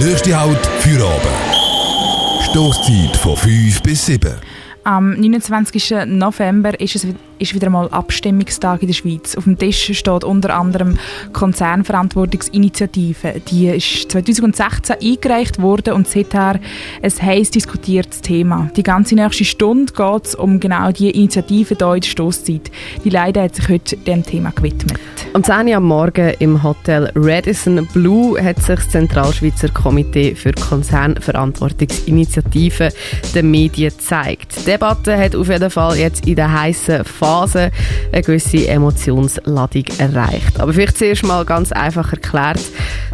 Nächste Halt für oben. Stoßzeit von 5 bis 7. Am 29. November ist es ist wieder mal Abstimmungstag in der Schweiz. Auf dem Tisch steht unter anderem Konzernverantwortungsinitiative. Die ist 2016 eingereicht worden und seither ein heiß diskutiertes Thema. Die ganze nächste Stunde geht es um genau diese Initiative hier in der Stosszeit. Die Leide hat sich heute dem Thema gewidmet. Um 10 Uhr am Morgen im Hotel Radisson Blue hat sich das Zentralschweizer Komitee für Konzernverantwortungsinitiative den Medien gezeigt. Die Debatte hat auf jeden Fall jetzt in der heißen Phase eine gewisse Emotionsladung erreicht. Aber vielleicht zuerst mal ganz einfach erklärt.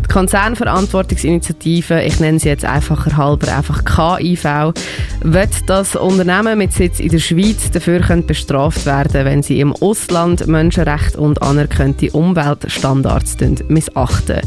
Die Konzernverantwortungsinitiative, ich nenne sie jetzt einfacher halber einfach KIV, wird das Unternehmen mit Sitz in der Schweiz dafür bestraft werden, wenn sie im Ausland Menschenrechte und anerkannte Umweltstandards missachten.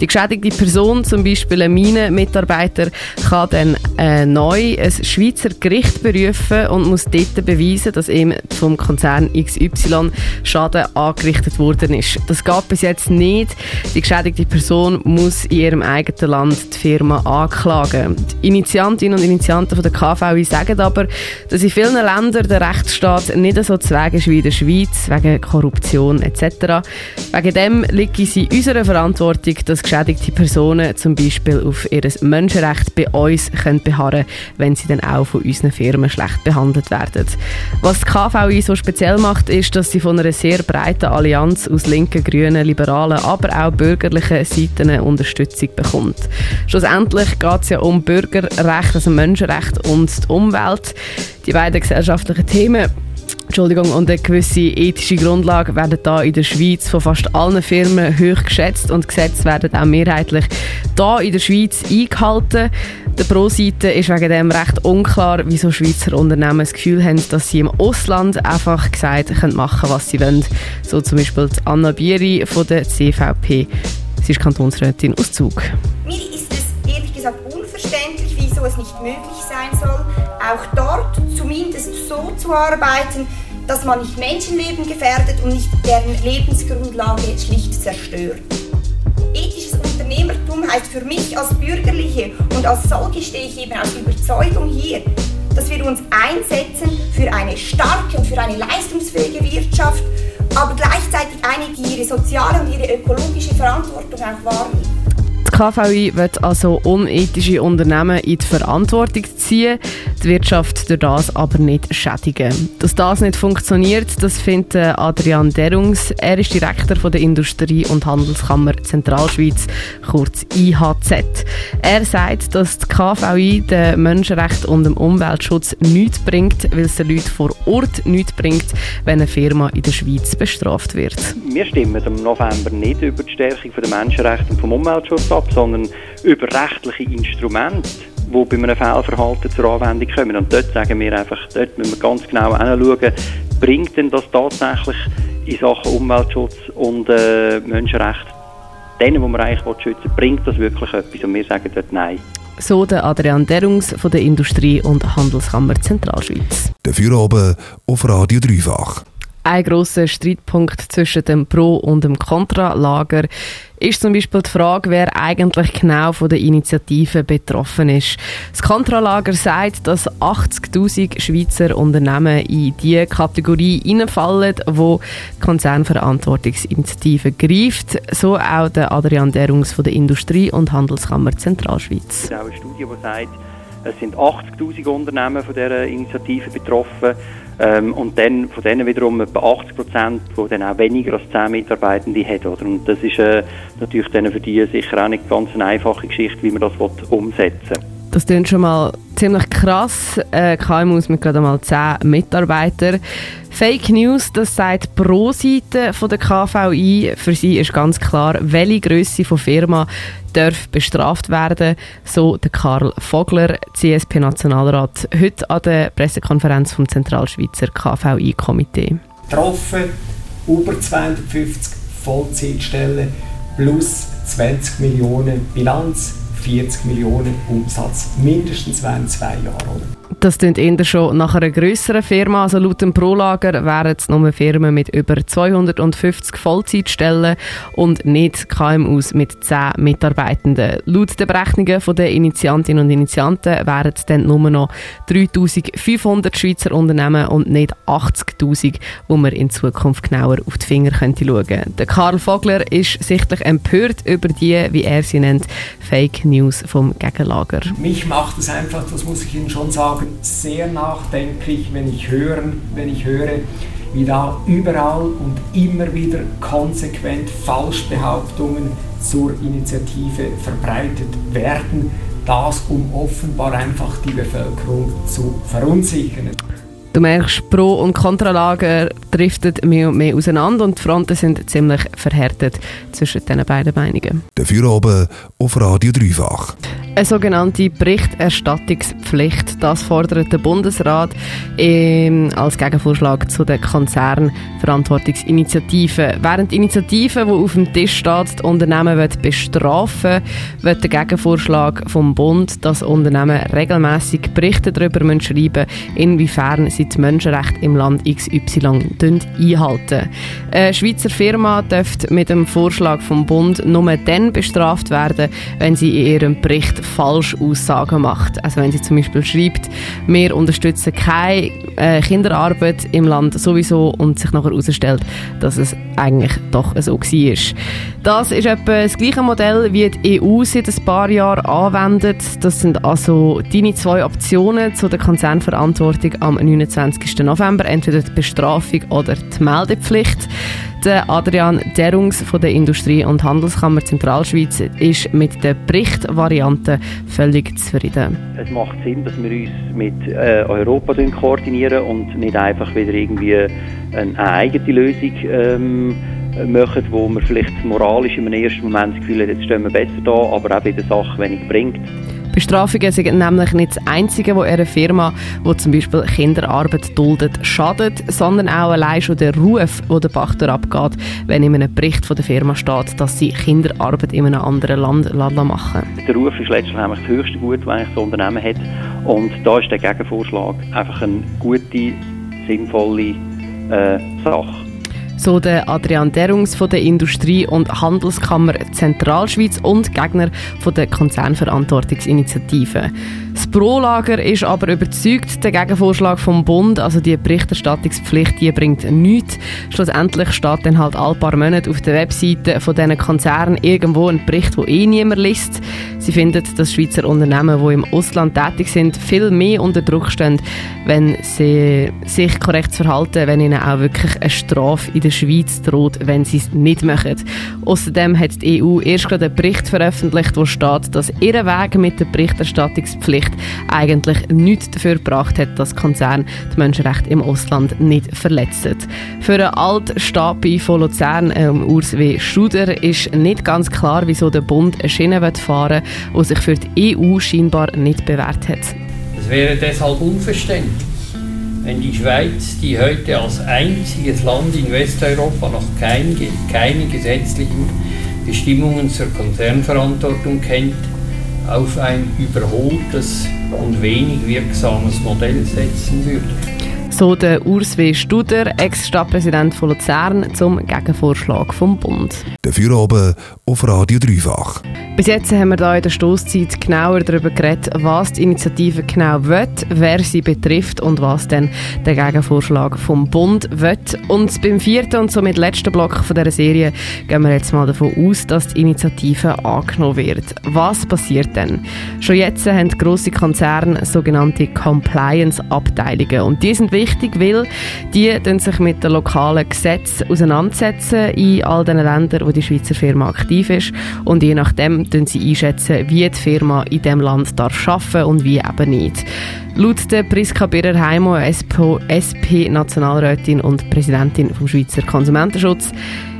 Die geschädigte Person, zum Beispiel ein Minenmitarbeiter, kann dann äh, neu ein Schweizer Gericht berufen und muss dort beweisen, dass ihm vom Konzern XY Schaden angerichtet worden ist. Das geht bis jetzt nicht. Die geschädigte Person muss in ihrem eigenen Land die Firma anklagen. Die Initiantinnen und Initianten von der KVI sagen aber, dass in vielen Ländern der Rechtsstaat nicht so zu wegen ist wie in der Schweiz, wegen Korruption etc. Wegen dem liegt es in unserer Verantwortung, dass geschädigte Personen zum Beispiel auf ihr Menschenrecht bei uns können beharren wenn sie dann auch von unseren Firmen schlecht behandelt werden. Was die KVI so speziell macht, ist, dass sie von einer sehr breiten Allianz aus linken, grünen, liberalen, aber auch bürgerlichen Seiten Unterstützung bekommt. Schlussendlich geht es ja um Bürgerrecht, also Menschenrecht und die Umwelt. Die beiden gesellschaftlichen Themen Entschuldigung, und eine gewisse ethische Grundlage werden da in der Schweiz von fast allen Firmen hoch geschätzt und Gesetze werden auch mehrheitlich da in der Schweiz eingehalten. Der Pro-Seite ist wegen dem recht unklar, wieso Schweizer Unternehmen das Gefühl haben, dass sie im Ausland einfach gesagt können machen, was sie wollen. So zum Beispiel Anna Bieri von der CVP. Sie ist Kantonsrätin aus Zug. Mir ist es ehrlich gesagt unverständlich, wieso es nicht möglich sein soll, auch dort zumindest so zu arbeiten, dass man nicht Menschenleben gefährdet und nicht deren Lebensgrundlage schlicht zerstört. Ethisches Unternehmertum heißt für mich als Bürgerliche und als solche stehe ich eben aus Überzeugung hier, dass wir uns einsetzen für eine starke und für eine leistungsfähige Wirtschaft, aber gleichzeitig eine, die ihre soziale und ihre ökologische Verantwortung auch wahrnimmt. KVI wird also unethische Unternehmen in die Verantwortung ziehen, die Wirtschaft durch das aber nicht schädigen. Dass das nicht funktioniert, das findet Adrian Derungs. Er ist Direktor von der Industrie- und Handelskammer Zentralschweiz, kurz IHZ. Er sagt, dass die KVI den Menschenrecht und dem Umweltschutz nichts bringt, weil es den Leuten vor Ort nichts bringt, wenn eine Firma in der Schweiz bestraft wird. Wir stimmen im November nicht über die Stärkung der Menschenrechte und vom Umweltschutz ab, sondern über rechtliche Instrumente, die bei einem Fehlverhalten zur Anwendung kommen. Und dort sagen wir einfach, dort müssen wir ganz genau anschauen, bringt denn das tatsächlich in Sachen Umweltschutz und äh, Menschenrechte denen, die man eigentlich schützen will, bringt das wirklich etwas? Und wir sagen dort Nein. So der Adrian Derungs von der Industrie- und Handelskammer Zentralschweiz. Dafür oben auf Radio Dreifach. Ein grosser Streitpunkt zwischen dem Pro- und dem Kontralager ist zum Beispiel die Frage, wer eigentlich genau von der Initiative betroffen ist. Das Kontralager sagt, dass 80.000 Schweizer Unternehmen in die Kategorie hineinfallen, wo die Konzernverantwortungsinitiative greift. So auch der Adrian Derungs von der Industrie- und Handelskammer Zentralschweiz. Es gibt auch eine Studie, die sagt, es sind 80.000 Unternehmen von dieser Initiative betroffen. Ähm, und dann von denen wiederum etwa 80 Prozent, die dann auch weniger als 10 Mitarbeitende haben. Oder? Und das ist äh, natürlich dann für die sicher auch nicht ganz eine einfache Geschichte, wie man das umsetzen will. Das klingt schon mal ziemlich krass. Äh, KMUs mit gerade mal 10 Mitarbeitern. Fake News, das sagt pro Seite der KVI. Für sie ist ganz klar, welche Größe von Firma darf bestraft werden, so der Karl Vogler, CSP-Nationalrat, heute an der Pressekonferenz vom Zentralschweizer KVI-Komitee. Getroffen, über 250 Vollzeitstellen plus 20 Millionen Bilanz 40 Millionen Umsatz, mindestens wenn zwei Jahre. Das klingt eher schon nach einer grösseren Firma. Also laut dem Prolager wären es nur Firmen mit über 250 Vollzeitstellen und nicht KMUs mit 10 Mitarbeitenden. Laut den Berechnungen der Initiantinnen und Initianten wären es dann nur noch 3500 Schweizer Unternehmen und nicht 80.000, wo man in Zukunft genauer auf die Finger könnte schauen. Der Karl Vogler ist sichtlich empört über die, wie er sie nennt, Fake News vom Gegenlager. Mich macht es einfach, das muss ich Ihnen schon sagen, sehr nachdenklich, wenn ich, hören, wenn ich höre, wie da überall und immer wieder konsequent Falschbehauptungen zur Initiative verbreitet werden, das um offenbar einfach die Bevölkerung zu verunsichern. Du merkst, Pro- und Kontralager driften mehr und mehr auseinander und die Fronten sind ziemlich verhärtet zwischen diesen beiden Meinungen. Dafür oben auf Radio Dreifach. Eine sogenannte Berichterstattungspflicht, das fordert der Bundesrat ähm, als Gegenvorschlag zu der Konzernverantwortungsinitiative. Während die Initiative, die auf dem Tisch steht, die Unternehmen bestrafen wird der Gegenvorschlag vom Bund, dass Unternehmen regelmäßig Berichte darüber schreiben inwiefern sie die Menschenrechte im Land XY einhalten. Eine Schweizer Firma dürfte mit dem Vorschlag vom Bund nur dann bestraft werden, wenn sie in ihrem Bericht Falschaussagen macht. Also wenn sie zum Beispiel schreibt, wir unterstützen keine äh, Kinderarbeit im Land sowieso und sich nachher herausstellt, dass es eigentlich doch so war. Das ist etwa das gleiche Modell, wie die EU seit ein paar Jahren anwendet. Das sind also deine zwei Optionen zu der Konzernverantwortung am 29. November, entweder die Bestrafung oder die Meldepflicht. Adrian Derungs von der Industrie- und Handelskammer Zentralschweiz ist mit der Berichtvariante völlig zufrieden. Es macht Sinn, dass wir uns mit äh, Europa koordinieren und nicht einfach wieder irgendwie eine, eine eigene Lösung ähm, machen, wo wir vielleicht moralisch im ersten Moment das Gefühl haben, jetzt stehen wir besser da, aber auch bei der Sache wenig bringt. Bestrafungen sind nämlich nicht das Einzige, wo einer Firma, wo zum Beispiel Kinderarbeit duldet, schadet, sondern auch allein schon der Ruf, wo der Bach abgeht, wenn in einem Bericht von der Firma steht, dass sie Kinderarbeit in einem anderen Land machen Der Ruf ist letztlich das höchste Gut, das das Unternehmen hat. Und da ist der Gegenvorschlag einfach eine gute, sinnvolle äh, Sache so der Adrian Derungs von der Industrie- und Handelskammer Zentralschweiz und Gegner von der Konzernverantwortungsinitiative. Das Pro-Lager ist aber überzeugt, der Gegenvorschlag vom Bund, also die Berichterstattungspflicht, die bringt nichts. Schlussendlich steht dann halt all paar Monate auf der Webseite von diesen Konzernen irgendwo ein Bericht, wo eh niemand liest. Sie finden, dass Schweizer Unternehmen, die im Ausland tätig sind, viel mehr unter Druck stehen, wenn sie sich korrekt verhalten, wenn ihnen auch wirklich eine Strafe in der Schweiz droht, wenn sie es nicht machen. Außerdem hat die EU erst gerade einen Bericht veröffentlicht, wo steht, dass ihr Weg mit der Berichterstattungspflicht eigentlich nichts dafür gebracht hat, dass Konzerne die Menschenrechte im Ausland nicht verletzen. Für einen Altstabi von Luzern, ähm, Urs W. Studer, ist nicht ganz klar, wieso der Bund eine Schiene fahren will, die sich für die EU scheinbar nicht bewährt hat. Es wäre deshalb unverständlich, wenn die Schweiz, die heute als einziges Land in Westeuropa noch kein, keine gesetzlichen Bestimmungen zur Konzernverantwortung kennt, auf ein überholtes und wenig wirksames Modell setzen würde. So der Urs W. Studer, Ex-Stadtpräsident von Luzern, zum Gegenvorschlag vom Bund. Dafür oben auf Radio Dreifach. Bis jetzt haben wir hier in der Stoßzeit genauer darüber geredet, was die Initiative genau will, wer sie betrifft und was dann der Gegenvorschlag vom Bund will. Und beim vierten und somit letzten Block von dieser Serie gehen wir jetzt mal davon aus, dass die Initiative angenommen wird. Was passiert denn? Schon jetzt haben grosse Konzerne sogenannte Compliance-Abteilungen und die sind wichtig, weil die sich mit den lokalen Gesetzen auseinandersetzen in all den Ländern, wo die Schweizer Firma aktiv ist und je nachdem sie einschätzen, wie die Firma in diesem Land darf arbeiten und wie eben nicht. Laut der Priska Birrer-Heimo, SP-Nationalrätin und Präsidentin vom Schweizer Konsumentenschutz,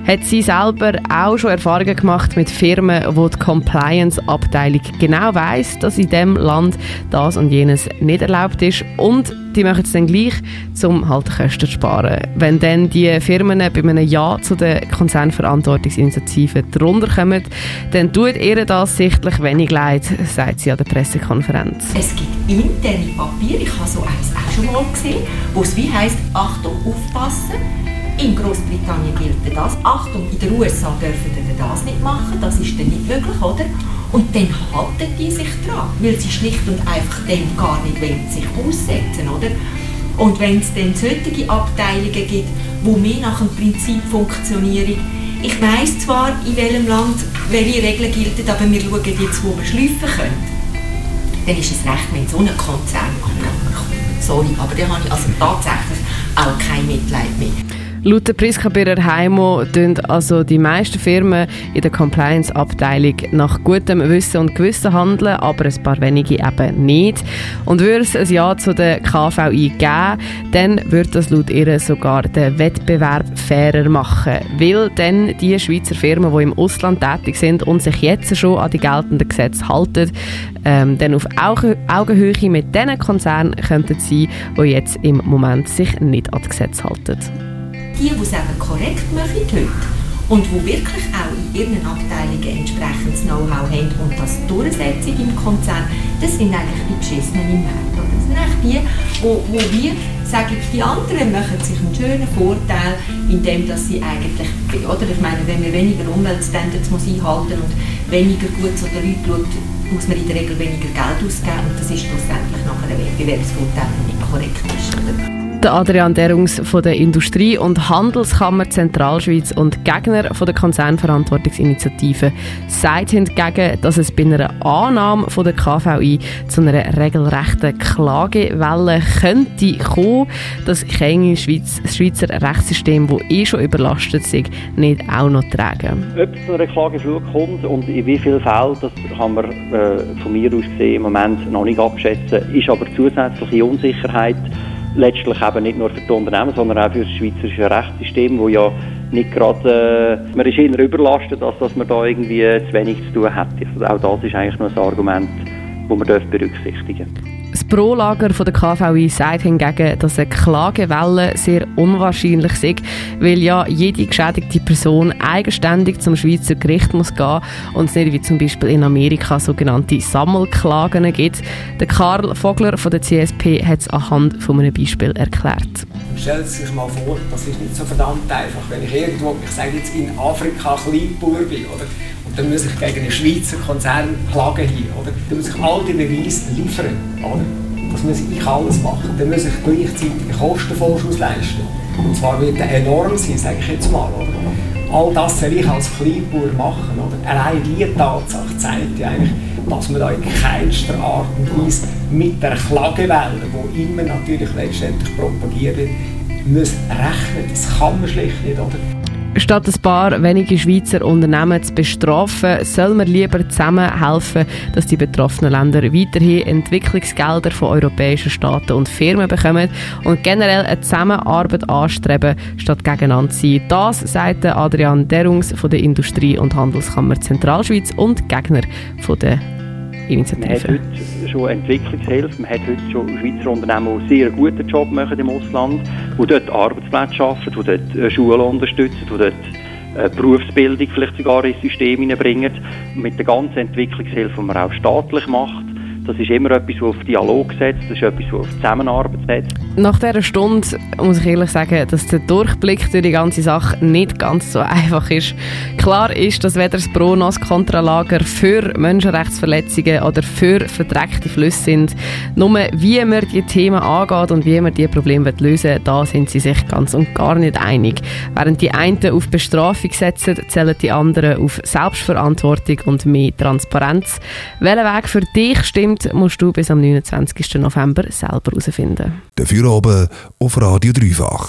hat sie selber auch schon Erfahrungen gemacht mit Firmen, wo die Compliance-Abteilung genau weiß, dass in dem Land das und jenes nicht erlaubt ist und die machen es dann gleich, um halt Kosten zu sparen. Wenn dann die Firmen bei einem Ja zu der Konzernverantwortungsinitiative drunter kommen, dann tut ihr das sichtlich wenig leid, sagt sie an der Pressekonferenz. Es gibt interne Papiere, ich habe so eins auch schon mal gesehen, wo es wie heisst, Achtung, aufpassen, in Großbritannien gilt das. Achtung, in den USA dürfen sie das nicht machen, das ist dann nicht möglich, oder? Und dann halten die sich dran, weil sie schlicht und einfach dem gar nicht wollen, sich aussetzen, oder? Und wenn es dann solche Abteilungen gibt, wo mehr nach dem Prinzip funktionieren, ich weiss zwar, in welchem Land welche Regeln gelten, aber wir schauen jetzt, wo wir schleifen können. Dann ist es recht, wenn so ein Konzern kommt. Sorry, aber da habe ich also tatsächlich auch kein Mitleid mehr. Laut Priska Birrer-Heimo tun also die meisten Firmen in der Compliance-Abteilung nach gutem Wissen und Gewissen handeln, aber ein paar wenige eben nicht. Und würde es ein Ja zu der KVI geben, dann würde das laut ihr sogar den Wettbewerb fairer machen, weil dann die Schweizer Firmen, die im Ausland tätig sind und sich jetzt schon an die geltenden Gesetze halten, ähm, dann auf Augenhöhe mit den Konzernen könnten sein, die jetzt im Moment sich nicht an die Gesetze halten die, die es eben korrekt machen heute und die wirklich auch in ihren Abteilungen entsprechendes Know-how haben und das durchsetzen im Konzern, das sind eigentlich die Beschissenen im Markt. Das sind eigentlich die, wo, wo wir sagen, die anderen machen sich einen schönen Vorteil, indem dass sie eigentlich, oder ich meine, wenn man weniger Umweltstandards muss einhalten und weniger gut zu den Leuten schaut, muss man in der Regel weniger Geld ausgeben und das ist schlussendlich nachher ein Wettbewerbsvorteil, der nicht korrekt ist. Oder? Der Adrian Derungs von der Industrie- und Handelskammer Zentralschweiz und Gegner von der Konzernverantwortungsinitiative sagt hingegen, dass es bei einer Annahme von der KVI zu einer regelrechten Klagewelle könnte kommen, dass keine Schweiz, das Schweizer Rechtssystem, das eh schon überlastet ist, nicht auch noch tragen. Ob es zu einer Klageflug kommt und in wie vielen Fällen, das kann man äh, von mir aus gesehen im Moment noch nicht abschätzen, ist aber zusätzliche Unsicherheit letztlich eben nicht nur für die Unternehmen, sondern auch für das schweizerische Rechtssystem, wo ja nicht gerade, äh, man ist eher überlastet, als dass man da irgendwie zu wenig zu tun hat. Also auch das ist eigentlich nur ein Argument, das man berücksichtigen darf. Pro-Lager der KVI sagt hingegen, dass eine Klagewelle sehr unwahrscheinlich ist, weil ja jede geschädigte Person eigenständig zum Schweizer Gericht muss gehen und es nicht wie zum Beispiel in Amerika sogenannte Sammelklagen gibt. Der Karl Vogler von der CSP hat es anhand von einem Beispiel erklärt. Stellen Sie sich mal vor, das ist nicht so verdammt einfach, wenn ich irgendwo, ich sage jetzt in Afrika Kleinbauer bin, oder? Dann muss ich gegen einen Schweizer Konzern klagen hier, oder? Dann muss ich all die Beweise liefern, oder? Das muss ich alles machen. Dann muss ich gleichzeitig einen Kostenvorschuss leisten. Und zwar wird er enorm sein, sage ich jetzt mal, oder? All das soll ich als Kleinbauer machen, oder? Allein diese Tatsache zeigt ja eigentlich, dass man da in keinster Art und Weise mit der Klagewelle, die immer natürlich letztendlich propagiert wird, muss rechnen. Das kann man schlicht nicht, oder? Statt ein paar wenige Schweizer Unternehmen zu bestrafen, soll man lieber zusammen helfen, dass die betroffenen Länder weiterhin Entwicklungsgelder von europäischen Staaten und Firmen bekommen und generell eine Zusammenarbeit anstreben, statt gegeneinander zu sein. Das sagt Adrian Derungs von der Industrie- und Handelskammer Zentralschweiz und Gegner von der Initiative. Man hat heute schon Entwicklungshilfe, man hat heute schon Schweizer Unternehmen, die sehr guten Job machen im Ausland, die dort Arbeitsplätze schaffen, die dort äh, Schulen unterstützen, die dort äh, Berufsbildung vielleicht sogar ins System hineinbringen. Mit der ganzen Entwicklungshilfe, die man auch staatlich macht, das ist immer etwas, das auf Dialog setzt, das ist etwas, das auf Zusammenarbeit setzt. Nach dieser Stunde muss ich ehrlich sagen, dass der Durchblick durch die ganze Sache nicht ganz so einfach ist. Klar ist, dass weder das Pro noch das Kontralager für Menschenrechtsverletzungen oder für verdreckte Flüsse sind. Nur wie man die Themen angeht und wie man die Probleme lösen will, da sind sie sich ganz und gar nicht einig. Während die einen auf Bestrafung setzen, zählen die anderen auf Selbstverantwortung und mehr Transparenz. Welcher Weg für dich stimmt, musst du bis am 29. November selber herausfinden. Dafür oben auf Radio Dreifach.